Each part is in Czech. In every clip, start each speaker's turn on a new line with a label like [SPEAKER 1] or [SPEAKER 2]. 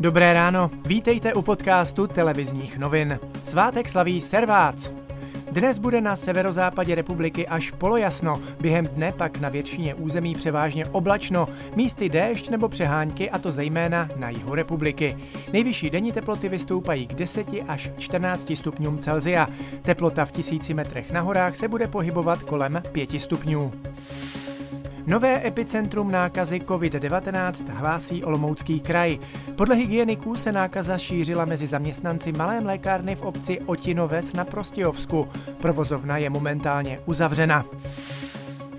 [SPEAKER 1] Dobré ráno, vítejte u podcastu televizních novin. Svátek slaví Servác. Dnes bude na severozápadě republiky až polojasno, během dne pak na většině území převážně oblačno, místy déšť nebo přehánky a to zejména na jihu republiky. Nejvyšší denní teploty vystoupají k 10 až 14 stupňům Celzia. Teplota v tisíci metrech na horách se bude pohybovat kolem 5 stupňů. Nové epicentrum nákazy COVID-19 hlásí Olomoucký kraj. Podle hygieniků se nákaza šířila mezi zaměstnanci malé mlékárny v obci Otinoves na Prostějovsku. Provozovna je momentálně uzavřena.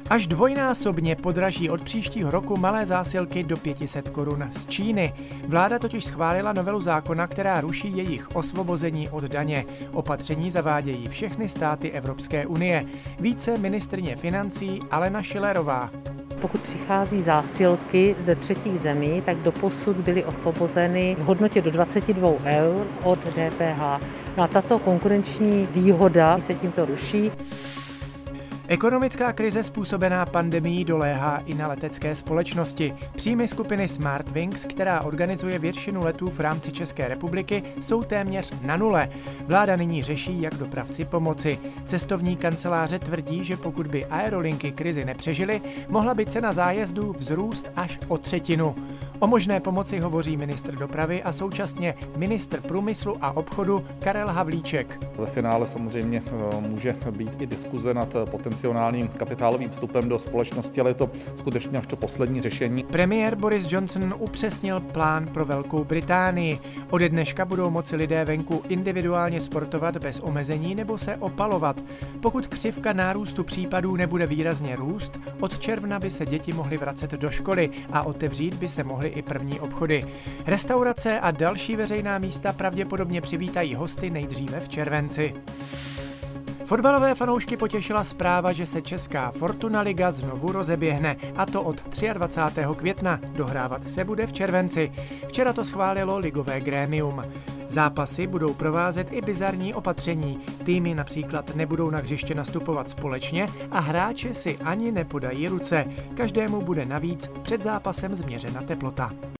[SPEAKER 1] Až dvojnásobně podraží od příštího roku malé zásilky do 500 korun z Číny. Vláda totiž schválila novelu zákona, která ruší jejich osvobození od daně. Opatření zavádějí všechny státy Evropské unie. Více ministrně financí Alena Šilerová.
[SPEAKER 2] Pokud přichází zásilky ze třetích zemí, tak doposud byly osvobozeny v hodnotě do 22 eur od DPH. No a tato konkurenční výhoda se tímto ruší.
[SPEAKER 1] Ekonomická krize způsobená pandemií doléhá i na letecké společnosti. Příjmy skupiny Smartwings, která organizuje většinu letů v rámci České republiky, jsou téměř na nule. Vláda nyní řeší, jak dopravci pomoci. Cestovní kanceláře tvrdí, že pokud by aerolinky krizi nepřežily, mohla by cena zájezdů vzrůst až o třetinu. O možné pomoci hovoří ministr dopravy a současně ministr průmyslu a obchodu Karel Havlíček.
[SPEAKER 3] Ve finále samozřejmě eh, může být i diskuze nad potenciálním kapitálovým vstupem do společnosti, ale je to skutečně až to poslední řešení.
[SPEAKER 1] Premiér Boris Johnson upřesnil plán pro Velkou Británii. Ode dneška budou moci lidé venku individuálně sportovat bez omezení nebo se opalovat. Pokud křivka nárůstu případů nebude výrazně růst, od června by se děti mohly vracet do školy a otevřít by se mohly i první obchody. Restaurace a další veřejná místa pravděpodobně přivítají hosty nejdříve v červenci. Fotbalové fanoušky potěšila zpráva, že se Česká Fortuna Liga znovu rozeběhne, a to od 23. května. Dohrávat se bude v červenci. Včera to schválilo ligové grémium. Zápasy budou provázet i bizarní opatření. Týmy například nebudou na hřiště nastupovat společně a hráči si ani nepodají ruce. Každému bude navíc před zápasem změřena teplota.